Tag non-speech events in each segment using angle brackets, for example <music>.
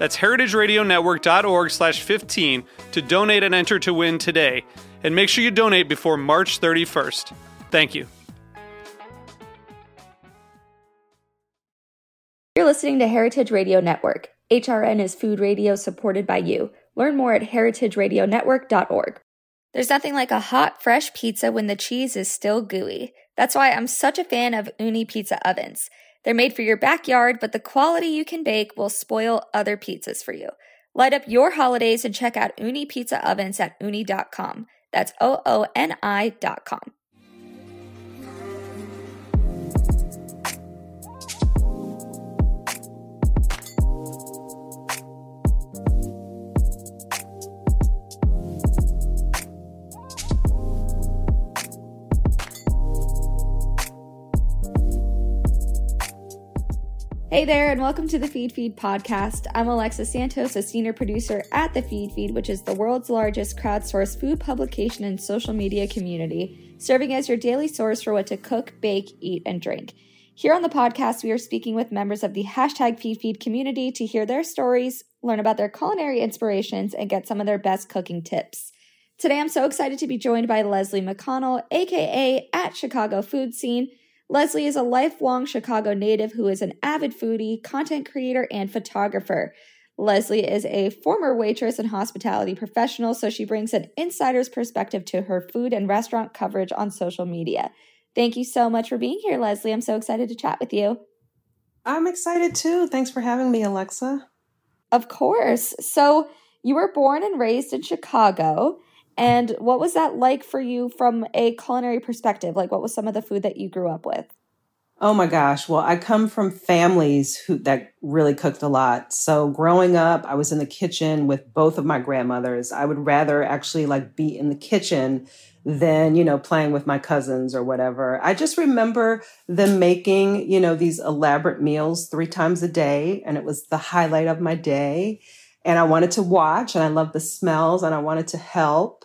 That's heritageradionetwork.org slash 15 to donate and enter to win today. And make sure you donate before March 31st. Thank you. You're listening to Heritage Radio Network. HRN is food radio supported by you. Learn more at heritageradionetwork.org. There's nothing like a hot, fresh pizza when the cheese is still gooey. That's why I'm such a fan of Ooni pizza ovens. They're made for your backyard, but the quality you can bake will spoil other pizzas for you. Light up your holidays and check out Ooni Pizza Ovens at ooni.com. That's O O N I.com. Hey there, and welcome to the Feedfeed podcast. I'm Alexa Santos, a senior producer at the Feedfeed, which is the world's largest crowdsourced food publication and social media community, serving as your daily source for what to cook, bake, eat, and drink. Here on the podcast, we are speaking with members of the hashtag Feedfeed community to hear their stories, learn about their culinary inspirations, and get some of their best cooking tips. Today, I'm so excited to be joined by Leslie McConnell, aka at Chicago Food Scene. Leslie is a lifelong Chicago native who is an avid foodie, content creator, and photographer. Leslie is a former waitress and hospitality professional, so she brings an insider's perspective to her food and restaurant coverage on social media. Thank you so much for being here, Leslie. I'm so excited to chat with you. I'm excited too. Thanks for having me, Alexa. Of course. So, you were born and raised in Chicago. And what was that like for you from a culinary perspective? Like, what was some of the food that you grew up with? Oh my gosh. Well, I come from families who that really cooked a lot. So growing up, I was in the kitchen with both of my grandmothers. I would rather actually like be in the kitchen than, you know, playing with my cousins or whatever. I just remember them making, you know, these elaborate meals three times a day and it was the highlight of my day. And I wanted to watch and I loved the smells and I wanted to help.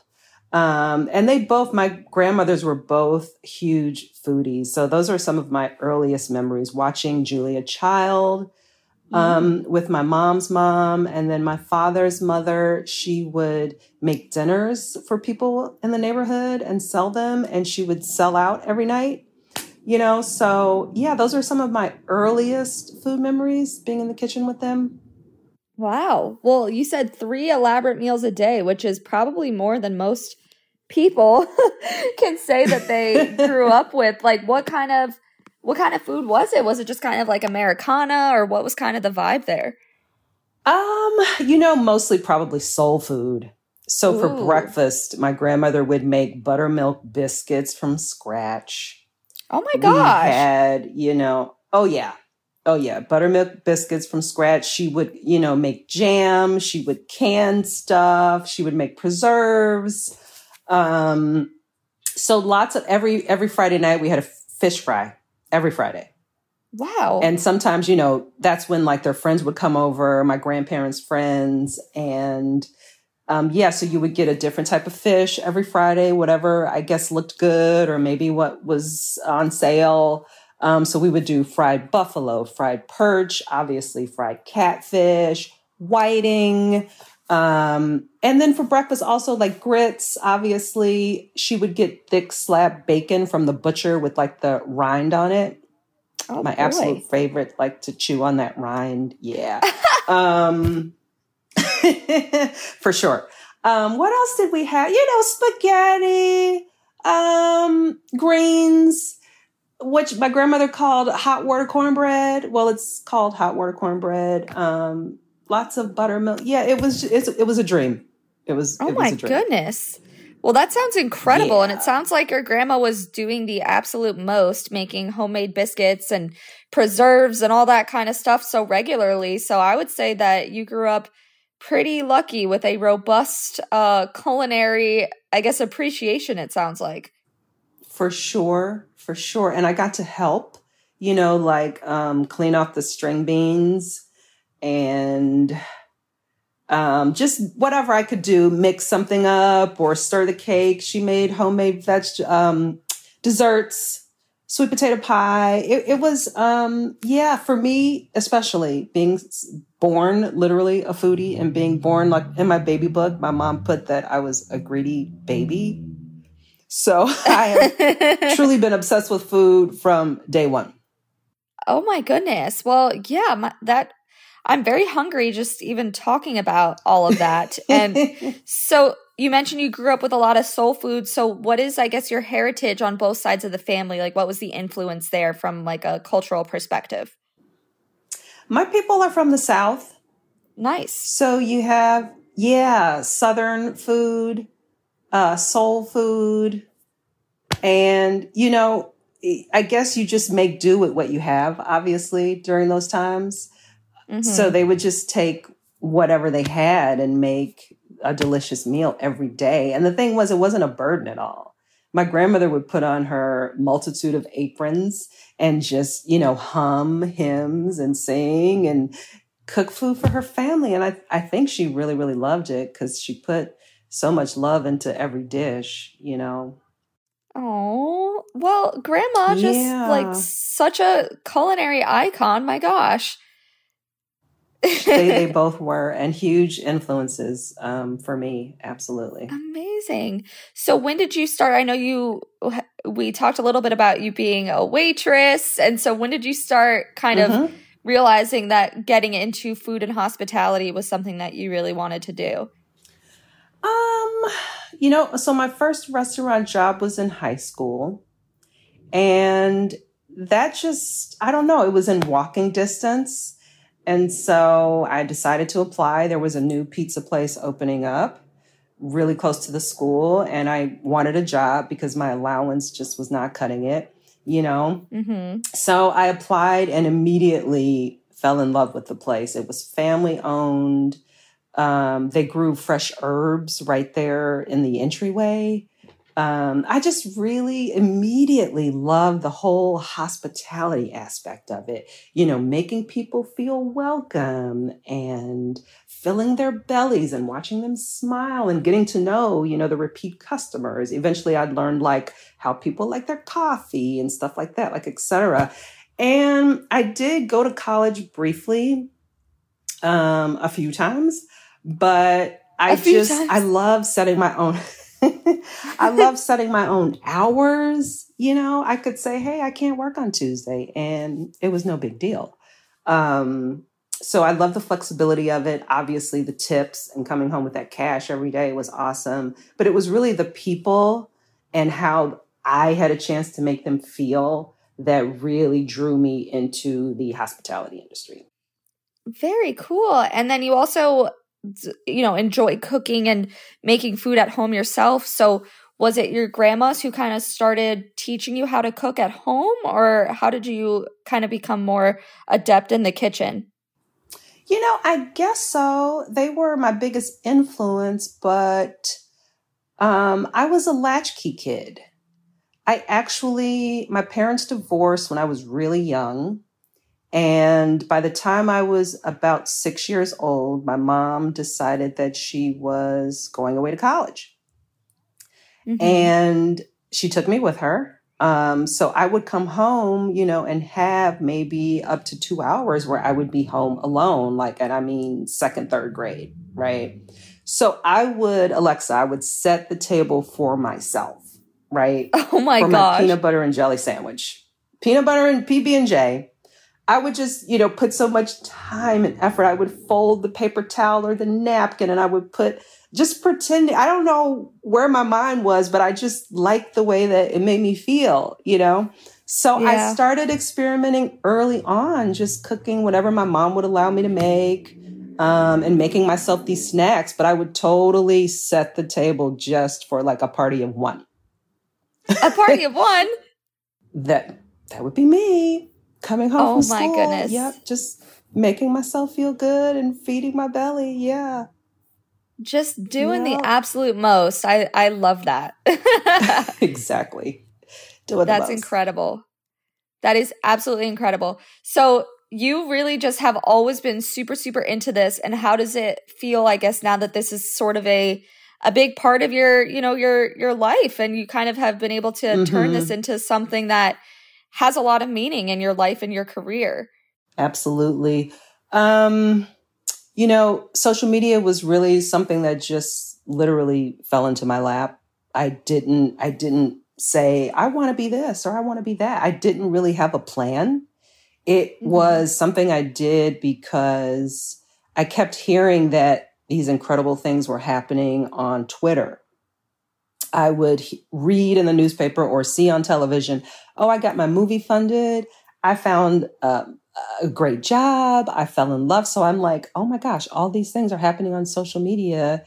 Um, and they both, my grandmothers were both huge foodies. So those are some of my earliest memories watching Julia Child um, mm. with my mom's mom. And then my father's mother, she would make dinners for people in the neighborhood and sell them. And she would sell out every night, you know? So yeah, those are some of my earliest food memories being in the kitchen with them. Wow. Well, you said three elaborate meals a day, which is probably more than most people <laughs> can say that they grew up with. Like what kind of what kind of food was it? Was it just kind of like americana or what was kind of the vibe there? Um you know mostly probably soul food. So Ooh. for breakfast my grandmother would make buttermilk biscuits from scratch. Oh my gosh. we had you know oh yeah oh yeah buttermilk biscuits from scratch she would you know make jam she would can stuff she would make preserves um, so lots of every every Friday night we had a fish fry every Friday. Wow. And sometimes, you know, that's when like their friends would come over, my grandparents' friends, and um, yeah, so you would get a different type of fish every Friday, whatever I guess looked good, or maybe what was on sale. Um, so we would do fried buffalo, fried perch, obviously fried catfish, whiting, um, and then for breakfast, also like grits, obviously, she would get thick slab bacon from the butcher with like the rind on it. Oh, My boy. absolute favorite, like to chew on that rind. Yeah. <laughs> um, <laughs> for sure. Um, what else did we have? You know, spaghetti. Um, grains, which my grandmother called hot water cornbread. Well, it's called hot water cornbread. Um, lots of buttermilk. Yeah, it was. it was a dream. It was. Oh it my was goodness. Well, that sounds incredible. Yeah. And it sounds like your grandma was doing the absolute most, making homemade biscuits and preserves and all that kind of stuff so regularly. So I would say that you grew up pretty lucky with a robust uh, culinary, I guess, appreciation, it sounds like. For sure. For sure. And I got to help, you know, like um, clean off the string beans and um, just whatever I could do, mix something up or stir the cake. She made homemade veg um, desserts, sweet potato pie. It, it was, um, yeah, for me, especially being born literally a foodie and being born like in my baby book, my mom put that I was a greedy baby. So <laughs> I have truly been obsessed with food from day one. Oh my goodness. Well, yeah, my, that I'm very hungry just even talking about all of that. <laughs> And so you mentioned you grew up with a lot of soul food. So what is, I guess, your heritage on both sides of the family? Like what was the influence there from like a cultural perspective? My people are from the South. Nice. So you have, yeah, Southern food, uh, soul food. And, you know, I guess you just make do with what you have, obviously, during those times. Mm-hmm. So they would just take whatever they had and make a delicious meal every day. And the thing was, it wasn't a burden at all. My grandmother would put on her multitude of aprons and just, you know, hum hymns and sing and cook food for her family. And I, I think she really, really loved it because she put so much love into every dish, you know. Oh, well, grandma just yeah. like such a culinary icon. My gosh they, they <laughs> both were and huge influences um, for me absolutely amazing so when did you start i know you we talked a little bit about you being a waitress and so when did you start kind mm-hmm. of realizing that getting into food and hospitality was something that you really wanted to do um you know so my first restaurant job was in high school and that just i don't know it was in walking distance and so I decided to apply. There was a new pizza place opening up really close to the school, and I wanted a job because my allowance just was not cutting it, you know? Mm-hmm. So I applied and immediately fell in love with the place. It was family owned. Um, they grew fresh herbs right there in the entryway um, I just really immediately love the whole hospitality aspect of it. You know, making people feel welcome and filling their bellies and watching them smile and getting to know, you know, the repeat customers. Eventually, I'd learned like how people like their coffee and stuff like that, like etc. And I did go to college briefly, um, a few times, but I just times. I love setting my own. <laughs> I love setting my own hours. You know, I could say, hey, I can't work on Tuesday, and it was no big deal. Um, so I love the flexibility of it. Obviously, the tips and coming home with that cash every day was awesome. But it was really the people and how I had a chance to make them feel that really drew me into the hospitality industry. Very cool. And then you also you know, enjoy cooking and making food at home yourself. So, was it your grandmas who kind of started teaching you how to cook at home, or how did you kind of become more adept in the kitchen? You know, I guess so. They were my biggest influence, but um, I was a latchkey kid. I actually, my parents divorced when I was really young. And by the time I was about six years old, my mom decided that she was going away to college. Mm-hmm. And she took me with her. Um, so I would come home, you know, and have maybe up to two hours where I would be home alone, like, and I mean, second, third grade, right? So I would, Alexa, I would set the table for myself, right? <laughs> Oh my god! Peanut butter and jelly sandwich, peanut butter and PB and J I would just, you know, put so much time and effort. I would fold the paper towel or the napkin and I would put just pretending. I don't know where my mind was, but I just liked the way that it made me feel, you know? So yeah. I started experimenting early on, just cooking whatever my mom would allow me to make um, and making myself these snacks. But I would totally set the table just for like a party of one. A party <laughs> of one? that that would be me coming home oh my school. goodness. Yep, just making myself feel good and feeding my belly. Yeah. Just doing yep. the absolute most. I I love that. <laughs> <laughs> exactly. Doing That's incredible. That is absolutely incredible. So you really just have always been super super into this and how does it feel I guess now that this is sort of a a big part of your you know your your life and you kind of have been able to mm-hmm. turn this into something that has a lot of meaning in your life and your career. Absolutely. Um you know social media was really something that just literally fell into my lap. I didn't i didn't say i want to be this or i want to be that. I didn't really have a plan. It mm-hmm. was something i did because i kept hearing that these incredible things were happening on Twitter. I would read in the newspaper or see on television, oh, I got my movie funded. I found uh, a great job. I fell in love. So I'm like, oh my gosh, all these things are happening on social media.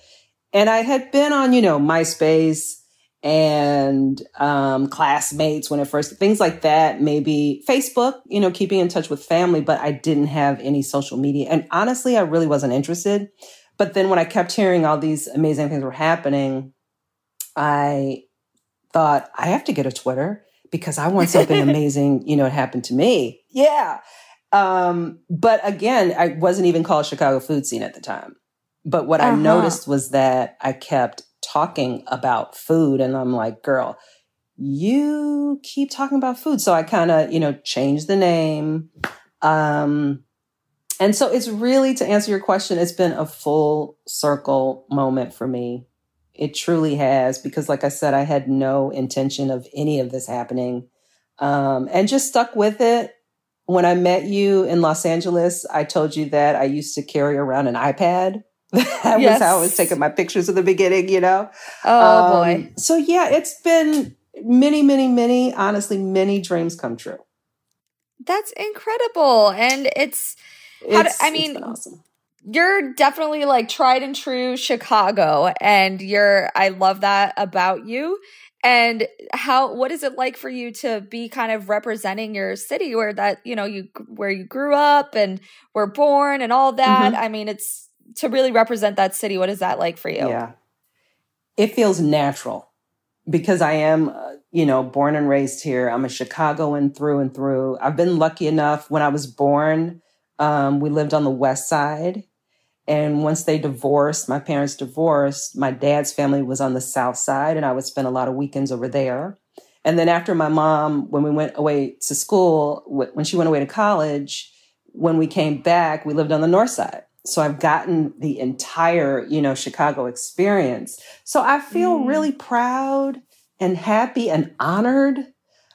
And I had been on, you know, MySpace and um, classmates when it first, things like that, maybe Facebook, you know, keeping in touch with family, but I didn't have any social media. And honestly, I really wasn't interested. But then when I kept hearing all these amazing things were happening, I thought, I have to get a Twitter because I want something <laughs> amazing, you know, to happen to me. Yeah. Um, but again, I wasn't even called Chicago food scene at the time. But what uh-huh. I noticed was that I kept talking about food and I'm like, girl, you keep talking about food. So I kind of, you know, changed the name. Um, and so it's really to answer your question, it's been a full circle moment for me. It truly has, because like I said, I had no intention of any of this happening. Um, and just stuck with it. When I met you in Los Angeles, I told you that I used to carry around an iPad. <laughs> that yes. was how I was taking my pictures in the beginning, you know? Oh um, boy. So yeah, it's been many, many, many, honestly, many dreams come true. That's incredible. And it's, how do, I mean, awesome. You're definitely like tried and true Chicago, and you're. I love that about you. And how? What is it like for you to be kind of representing your city, where that you know you where you grew up and were born and all that? Mm-hmm. I mean, it's to really represent that city. What is that like for you? Yeah, it feels natural because I am, uh, you know, born and raised here. I'm a Chicagoan through and through. I've been lucky enough when I was born um, we lived on the west side. And once they divorced, my parents divorced, my dad's family was on the south side, and I would spend a lot of weekends over there. And then after my mom, when we went away to school, when she went away to college, when we came back, we lived on the north side. So I've gotten the entire, you know, Chicago experience. So I feel mm. really proud and happy and honored.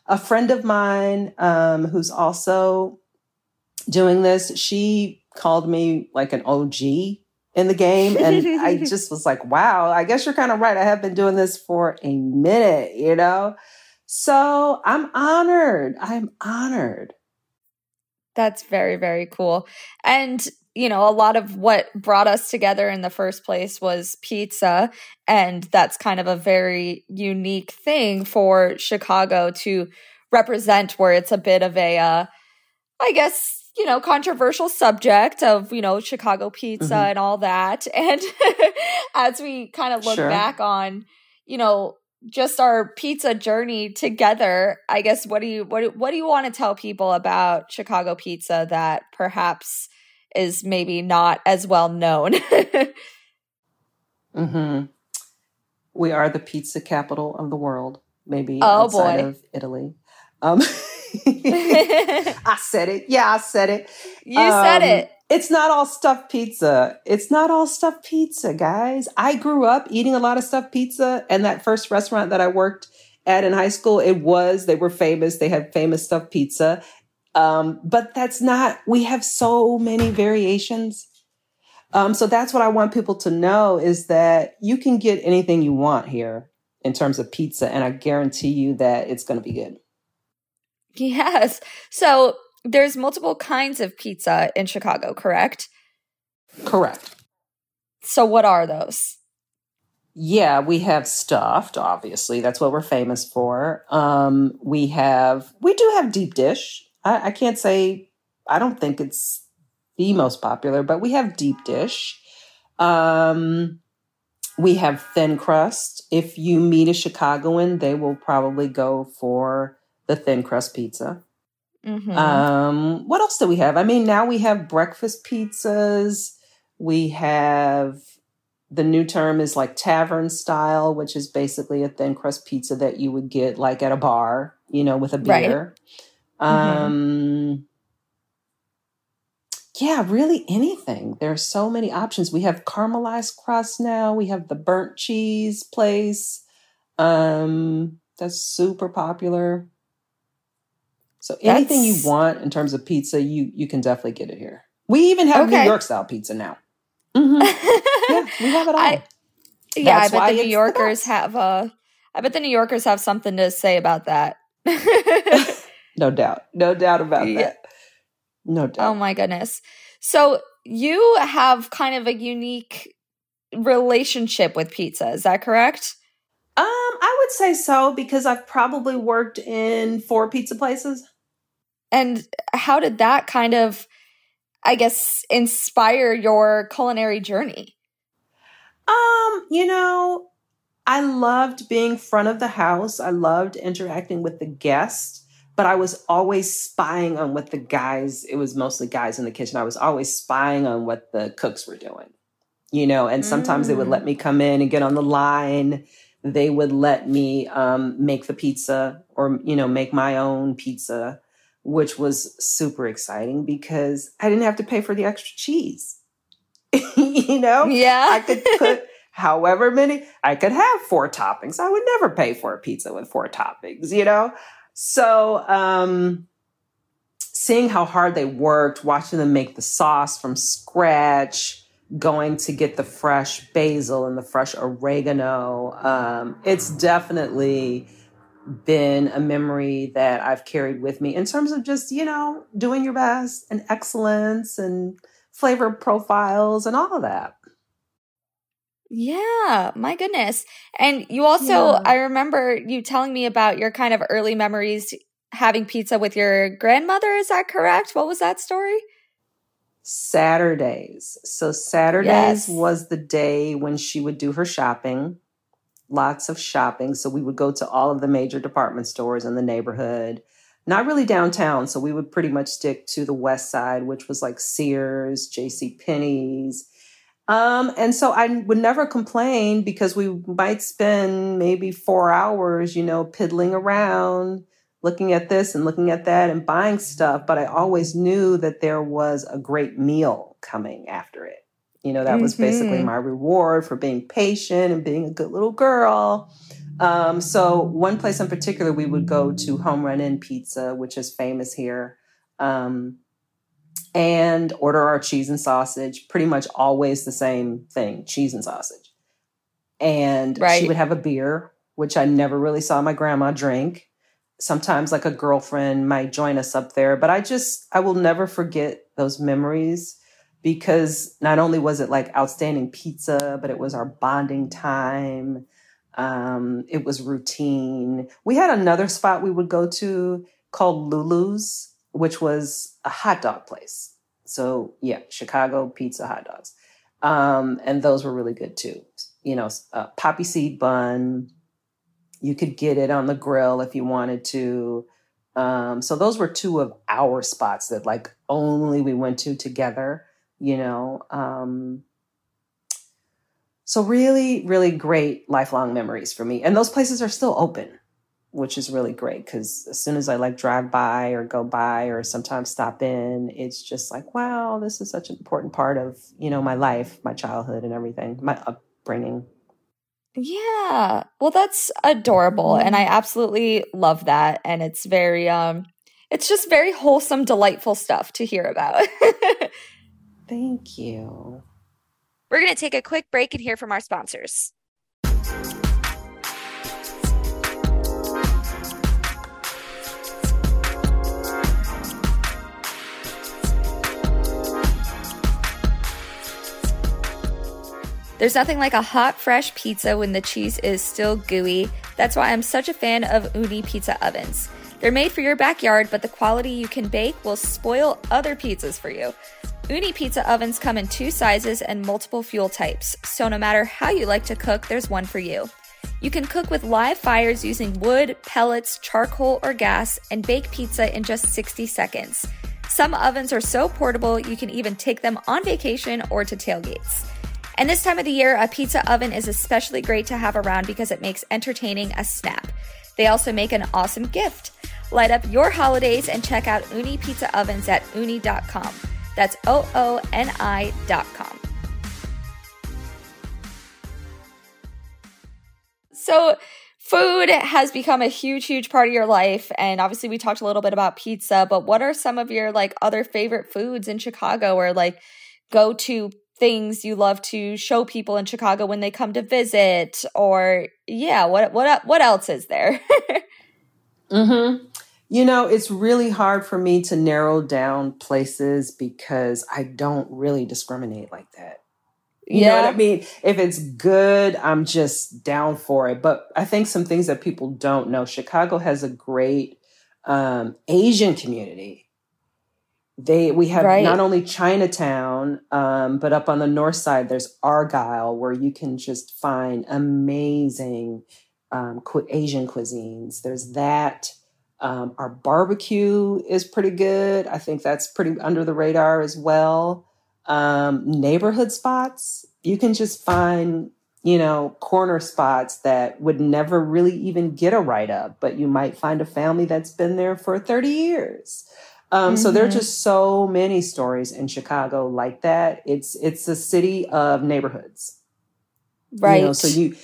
A friend of mine um, who's also doing this, she called me like an OG in the game. And I <laughs> just was like, wow, I guess you're kind of right. I have been doing this for a minute, you know? So I'm honored. I'm honored. That's very, very cool. And, you know, a lot of what brought us together in the first place was pizza. And that's kind of a very unique thing for Chicago to represent, where it's a bit of a, uh, I guess, you know, controversial subject of, you know, Chicago pizza mm-hmm. and all that. <laughs> And as we kind of look sure. back on, you know, just our pizza journey together, I guess what do you what what do you want to tell people about Chicago pizza that perhaps is maybe not as well known? <laughs> mhm. We are the pizza capital of the world, maybe oh, outside boy. of Italy. Um <laughs> <laughs> I said it. Yeah, I said it. You um, said it. It's not all stuffed pizza. It's not all stuffed pizza, guys. I grew up eating a lot of stuffed pizza, and that first restaurant that I worked at in high school, it was, they were famous. They had famous stuffed pizza. Um, but that's not, we have so many variations. Um, so that's what I want people to know is that you can get anything you want here in terms of pizza, and I guarantee you that it's going to be good. Yes. So there's multiple kinds of pizza in Chicago, correct? Correct. So what are those? Yeah, we have stuffed, obviously. That's what we're famous for. Um, we have, we do have deep dish. I, I can't say, I don't think it's the most popular, but we have deep dish. Um, we have thin crust. If you meet a Chicagoan, they will probably go for the thin crust pizza. Mm-hmm. Um, what else do we have? I mean, now we have breakfast pizzas. We have the new term is like tavern style, which is basically a thin crust pizza that you would get like at a bar, you know, with a beer. Right. Mm-hmm. Um, yeah, really anything. There are so many options. We have caramelized crust now. We have the burnt cheese place. Um, that's super popular. So anything That's... you want in terms of pizza, you you can definitely get it here. We even have okay. New York style pizza now. Mm-hmm. yeah, <laughs> we have it all. I, yeah, That's I bet the New Yorkers the have uh I bet the New Yorkers have something to say about that. <laughs> <laughs> no doubt. No doubt about yeah. that. No doubt. Oh my goodness. So you have kind of a unique relationship with pizza, is that correct? Um, I would say so because I've probably worked in four pizza places. And how did that kind of, I guess, inspire your culinary journey? Um, you know, I loved being front of the house. I loved interacting with the guests, but I was always spying on what the guys, it was mostly guys in the kitchen. I was always spying on what the cooks were doing. You know, and sometimes mm. they would let mm. me come in and get on the line they would let me um, make the pizza or you know make my own pizza which was super exciting because i didn't have to pay for the extra cheese. <laughs> You know? Yeah. I could put <laughs> however many i could have four toppings. I would never pay for a pizza with four toppings you know? So um seeing how hard they worked watching them make the sauce from scratch going to get the fresh basil and the fresh oregano. Um, it's definitely been a memory that I've carried with me in terms of just, you know, doing your best and excellence and flavor profiles and all of that. Yeah, my goodness. And you also, yeah. I remember you telling me about your kind of early memories having pizza with your grandmother. Is that correct? What was that story? Saturdays. So Saturdays yes. was the day when she would do her shopping, lots of shopping. So we would go to all of the major department stores in the neighborhood. Not really downtown, so we would pretty much stick to the west side, which was like Sears, J.C. Penney's. Um, and so I would never complain because we might spend maybe four hours, you know, piddling around looking at this and looking at that and buying stuff, but I always knew that there was a great meal coming after it. You know, that mm-hmm. was basically mm-hmm. my reward for being patient and being a good little girl. Um, so, one place in particular, we would go to Home Run Inn Pizza, which is famous here, um, and order our cheese and sausage. Pretty much always the same thing cheese and sausage. And right. she would have a beer, which I never really saw my grandma drink sometimes like a girlfriend might join us up there but i just i will never forget those memories because not only was it like outstanding pizza but it was our bonding time. Um, it was routine. We had another spot we would go to called lulu's which was a hot dog place. So yeah chicago pizza hot dogs. Um, and those were really good too. You know poppy seed bun. You could get it on the grill if you wanted to. Um, so those were two of our spots that like only we went to together, you know. Um, so really, really great lifelong memories for me. And those places are still open, which is really great because as soon as I like drive by or go by or sometimes stop in, it's just like, wow, this is such an important part of, you know, my life, my childhood and everything, my upbringing. Yeah. Well, that's adorable. And I absolutely love that. And it's very, um, it's just very wholesome, delightful stuff to hear about. <laughs> Thank you. We're going to take a quick break and hear from our sponsors. There's nothing like a hot, fresh pizza when the cheese is still gooey. That's why I'm such a fan of Ooni pizza ovens. They're made for your backyard, but the quality you can bake will spoil other pizzas for you. Ooni pizza ovens come in two sizes and multiple fuel types, so no matter how you like to cook, there's one for you. You can cook with live fires using wood, pellets, charcoal, or gas and bake pizza in just 60 seconds. Some ovens are so portable you can even take them on vacation or to tailgates. And this time of the year, a pizza oven is especially great to have around because it makes entertaining a snap. They also make an awesome gift. Light up your holidays and check out Ooni Pizza Ovens at ooni.com. That's O O N I dot com. So, food has become a huge, huge part of your life. And obviously, we talked a little bit about pizza, but what are some of your like other favorite foods in Chicago or like go to things you love to show people in Chicago when they come to visit or yeah, what what what else is there? <laughs> mhm. You know, it's really hard for me to narrow down places because I don't really discriminate like that. You yeah. know what I mean? If it's good, I'm just down for it. But I think some things that people don't know Chicago has a great um, Asian community they we have right. not only Chinatown, um, but up on the north side there's Argyle, where you can just find amazing um, Asian cuisines. There's that. Um, our barbecue is pretty good. I think that's pretty under the radar as well. Um, neighborhood spots, you can just find, you know, corner spots that would never really even get a write up, but you might find a family that's been there for 30 years. Um, mm-hmm. So there are mm-hmm. just so many stories in Chicago like that. It's it's a city of neighborhoods, right? You know, so you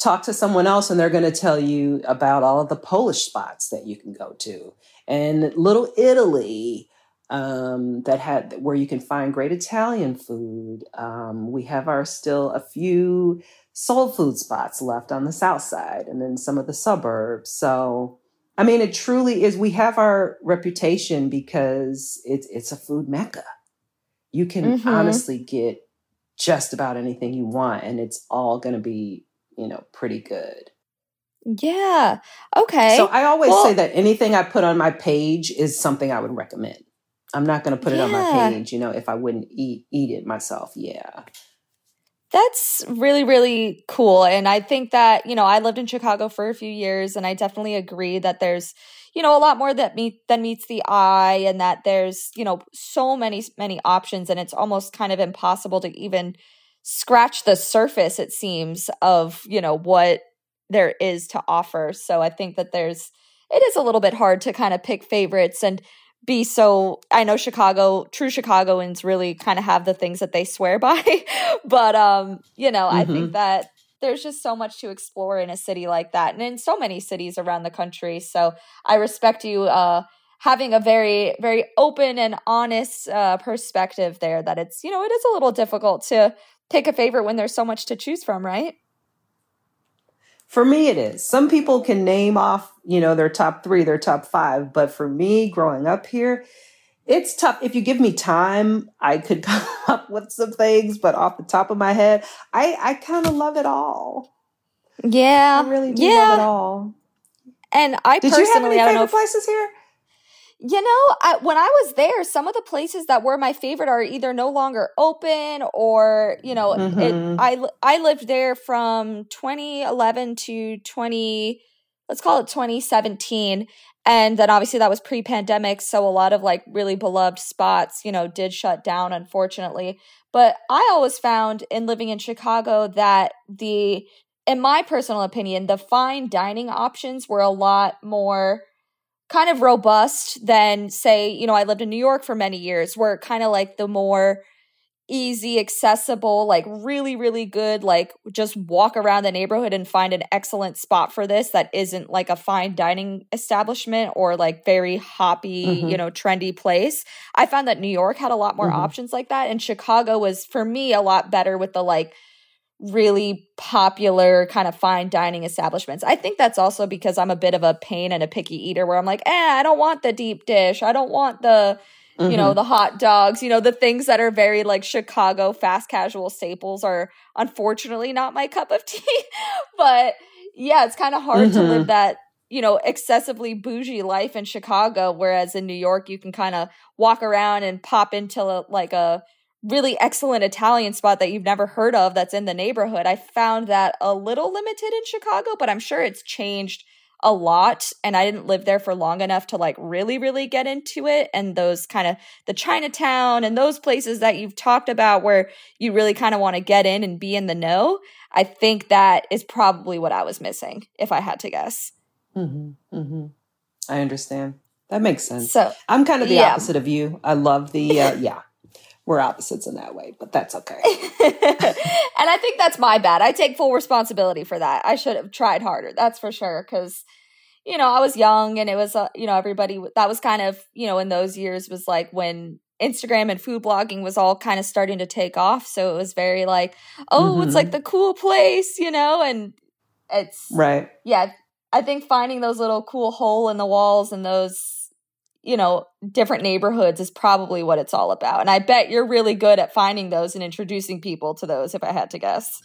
talk to someone else, and they're going to tell you about all of the Polish spots that you can go to, and Little Italy um, that had where you can find great Italian food. Um, we have our still a few soul food spots left on the south side, and then some of the suburbs. So I mean, it truly is. We have our reputation because it's it's a food mecca. You can mm-hmm. honestly get just about anything you want, and it's all going to be, you know, pretty good. Yeah. Okay. So I always well, say that anything I put on my page is something I would recommend. I'm not going to put yeah. it on my page, you know, if I wouldn't eat eat it myself. Yeah. That's really, really cool. And I think that, you know, I lived in Chicago for a few years and I definitely agree that there's, you know, a lot more that meet than meets the eye and that there's, you know, so many, many options and it's almost kind of impossible to even scratch the surface, it seems, of, you know, what there is to offer. So I think that there's it is a little bit hard to kind of pick favorites and be so I know Chicago true Chicagoans really kind of have the things that they swear by <laughs> but um you know mm-hmm. I think mm-hmm. that there's just so much to explore in a city like that and in so many cities around the country so I respect you uh having a very very open and honest uh perspective there that it's you know it is a little difficult to pick a favorite when there's so much to choose from right for me, it is. Some people can name off, you know, their top three, their top five. But for me, growing up here, it's tough. If you give me time, I could <laughs> come up with some things, but off the top of my head, I, I kind of love it all. Yeah. I really do yeah. love it all. And I Did personally, you have any favorite don't know if, places here? You know, I, when I was there, some of the places that were my favorite are either no longer open or, you know, mm-hmm. it, I, I lived there from 2011 to 20, let's call it 2017. And then obviously that was pre pandemic. So a lot of like really beloved spots, you know, did shut down, unfortunately. But I always found in living in Chicago that the, in my personal opinion, the fine dining options were a lot more kind of robust than say, you know, I lived in New York for many years, where kind of like the more easy, accessible, like really, really good, like just walk around the neighborhood and find an excellent spot for this that isn't like a fine dining establishment or like very hoppy, mm-hmm. you know, trendy place. I found that New York had a lot more mm-hmm. options like that. And Chicago was, for me, a lot better with the like, really popular kind of fine dining establishments. I think that's also because I'm a bit of a pain and a picky eater where I'm like, eh, I don't want the deep dish. I don't want the, mm-hmm. you know, mm-hmm. the hot dogs, you know, the things that are very like Chicago fast casual staples are unfortunately not my cup of <laughs> tea. but yeah, it's kind of hard mm-hmm. to live mm-hmm. that you know, excessively bougie life in Chicago, whereas in New York, you can kind of walk around and pop into a, like a really excellent Italian spot that you've never heard of that's in the neighborhood. I found that a little limited in Chicago, but I'm sure it's changed a lot and I didn't live there for long enough to like really really get into it and those kind of the Chinatown and those places that you've talked about where you really kind of want to get in and be in the know. I think that is probably what I was missing if I had to guess. hmm hmm I understand. That makes sense. So I'm kind of the yeah. opposite of you. I love the uh, <laughs> yeah we're opposites in that way, but that's okay. <laughs> and I think that's my bad. I take full responsibility for that. I should have tried harder. That's for sure. Cause, you know, I was young and it was, uh, you know, everybody that was kind of, you know, in those years was like when Instagram and food blogging was all kind of starting to take off. So it was very like, oh, mm-hmm. it's like the cool place, you know, and it's right. Yeah. I think finding those little cool hole in the walls and those you know, different neighborhoods is probably what it's all about. And I bet you're really good at finding those and introducing people to those, if I had to guess.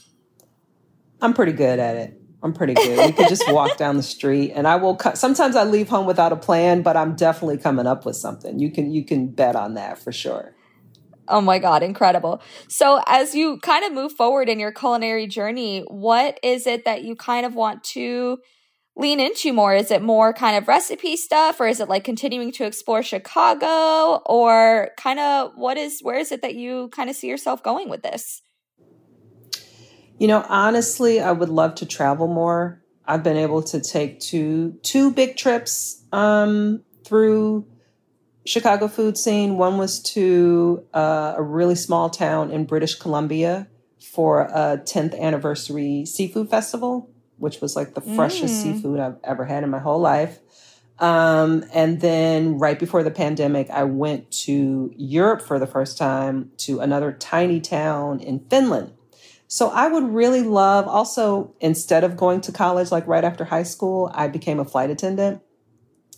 I'm pretty good at it. I'm pretty good. We could just walk down the street, and I will. Co- Sometimes I leave home without a plan, but I'm definitely coming up with something. You can you can bet on that for sure. Oh my God, incredible. So, as you kind of move forward in your culinary journey, what is it that you kind of want to lean into more? Is it more kind of recipe stuff or is it like continuing to explore Chicago or kind of what is where is it that you kind of see yourself going with this? You know, honestly, I would love to travel more. I've been able to take two two big trips um, through Chicago food scene. One was to uh, a really small town in British Columbia for a 10th anniversary seafood festival which was like the freshest mm. seafood I've ever had in my whole life. Um, and then right before the pandemic, I went to Europe for the first time to another tiny town in Finland. So I would really love also, instead of going to college like right after high school, I became a flight attendant.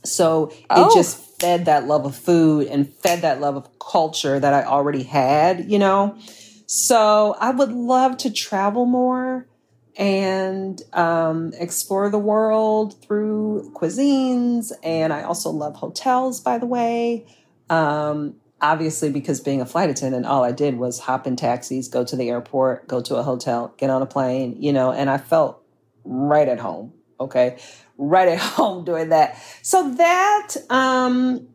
So oh. it just fed that love of food and fed that love of culture that I already had, you know? So I would love to travel more and um, explore the world through cuisines. And I also love hotels, by the way. Um, obviously, because being a flight attendant, all I did was hop in taxis, go to the airport, go to a hotel, get on a plane, you know, and I felt right at home. Okay. Right at <laughs> home doing that. So that, um,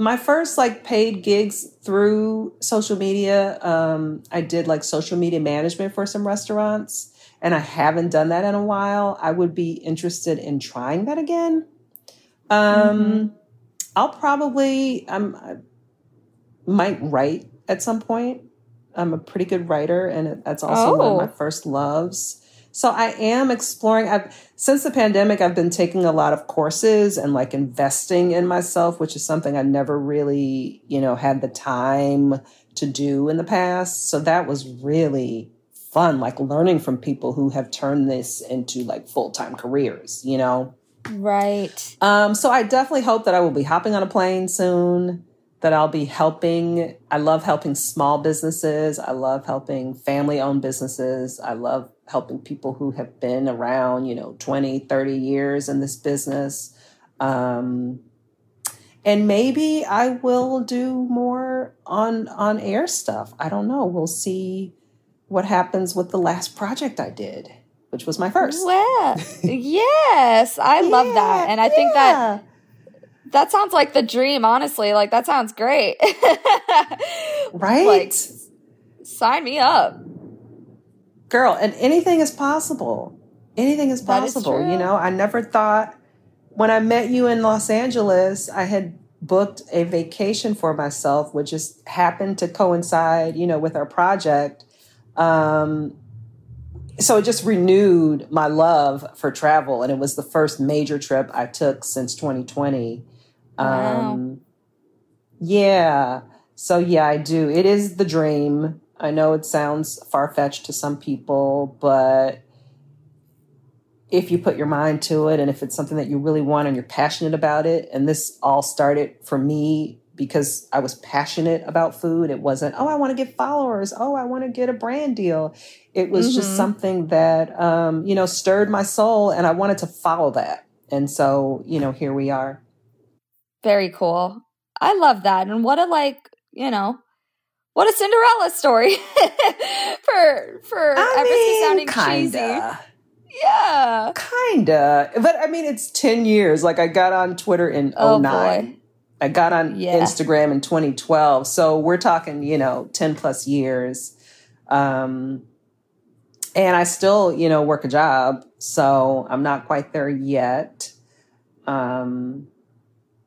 my first like paid gigs through social media, um, I did like social media management for some restaurants and I haven't done that in a while, I would be interested in trying that again. Um, mm-hmm. I'll probably I'm, I might write at some point. I'm a pretty good writer, and that's also oh. one of my oh. first loves. So I am exploring. I've since the pandemic, I've been taking a lot of courses and like investing in myself, which is something I never really, you know, had the time to do in the past. So that was really fun, like learning from people who have turned this into like full time careers, you know? Right. Um, so I definitely hope that I will be hopping on a plane soon, that I'll be helping. I love helping small businesses. I love helping family owned businesses. I love helping people who have been around, you know, 20, 30 years in this business. Um, and maybe I will do more on on air stuff. I don't know. We'll see what happens with the last project I did, which was my first. Well, <laughs> yes, I yeah, love that. And I yeah. think that that sounds like the dream, honestly. Like that sounds great. <laughs> right? Like sign me up. Girl, and anything is possible. Anything is possible, is you know? I never thought when I met you in Los Angeles, I had booked a vacation for myself, which just happened to coincide, you know, with our project. Um, so it just renewed my love for travel, and it was the first major trip I took since 2020. Wow. Um, yeah. So yeah, I do. It is the dream. I know it sounds far fetched to some people, but if you put your mind to it and if it's something that you really want and you're passionate about it, and this all started for me because I was passionate about food. It wasn't, oh, I want to get followers. Oh, I want to get a brand deal. It was mm-hmm. just something that, um, you know, stirred my soul and I wanted to follow that. And so, you know, here we are. Very cool. I love that. And what a, like, you know, what a Cinderella story <laughs> for for I mean, sounding kinda. cheesy. Yeah. Kinda. But I mean it's 10 years. Like I got on Twitter in oh 09. I got on yeah. Instagram in 2012. So we're talking, you know, 10 plus years. Um and I still, you know, work a job. So I'm not quite there yet. Um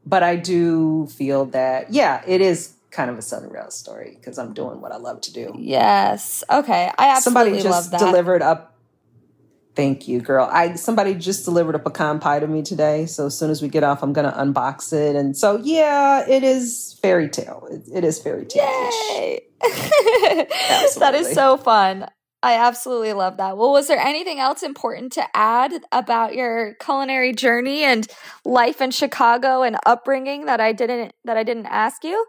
but I do feel that, yeah, it is kind of a Cinderella story because I'm doing what I love to do. Yes. Okay. I absolutely Somebody just delivered up. Thank you, girl. I somebody just delivered a pecan pie to me today. So as soon as we get off, I'm gonna unbox it. And so yeah, it is fairy tale. it, it is fairy tale. Yay! <laughs> that is so fun. I absolutely love that. Well, was there anything else important to add about your culinary journey and life in Chicago and upbringing that I didn't that I didn't ask you?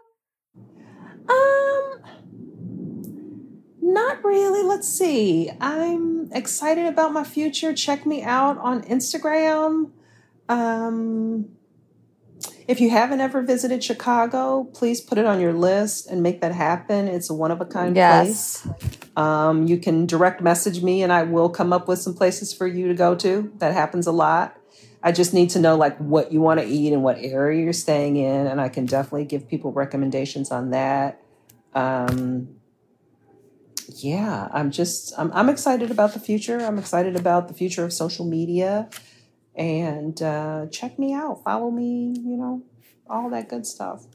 Um, not really. Let's see. I'm excited about my future. Check me out on Instagram. Um, if you haven't ever visited Chicago, please put it on your list and make that happen. It's a one of a kind yes. place. Um, you can direct message me and I will come up with some places for you to go to. That happens a lot. I just need to know like what you want to eat and what area you're staying in, and I can definitely give people recommendations on that. Um, yeah, I'm just I'm, I'm excited about the future. I'm excited about the future of social media, and uh, check me out, follow me, you know, all that good stuff.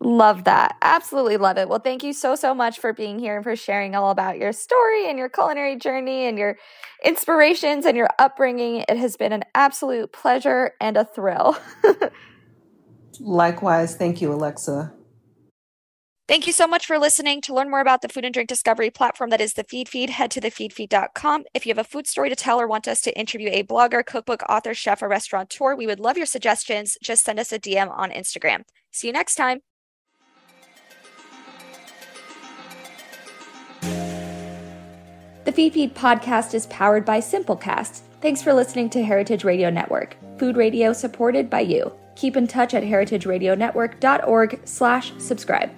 Love that. Absolutely love it. Well, thank you so, so much for being here and for sharing all about your story and your culinary journey and your inspirations and your upbringing. It has been an absolute pleasure and a thrill. <laughs> Likewise. Thank you, Alexa. Thank you so much for listening. To learn more about the food and drink discovery platform that is the Feedfeed, head to thefeedfeed.com. If you have a food story to tell or want us to interview a blogger, cookbook author, chef, or restaurateur, we would love your suggestions. Just send us a DM on Instagram. See you next time. The Feedfeed podcast is powered by Simplecast. Thanks for listening to Heritage Radio Network, food radio supported by you. Keep in touch at heritageradionetwork.org slash subscribe.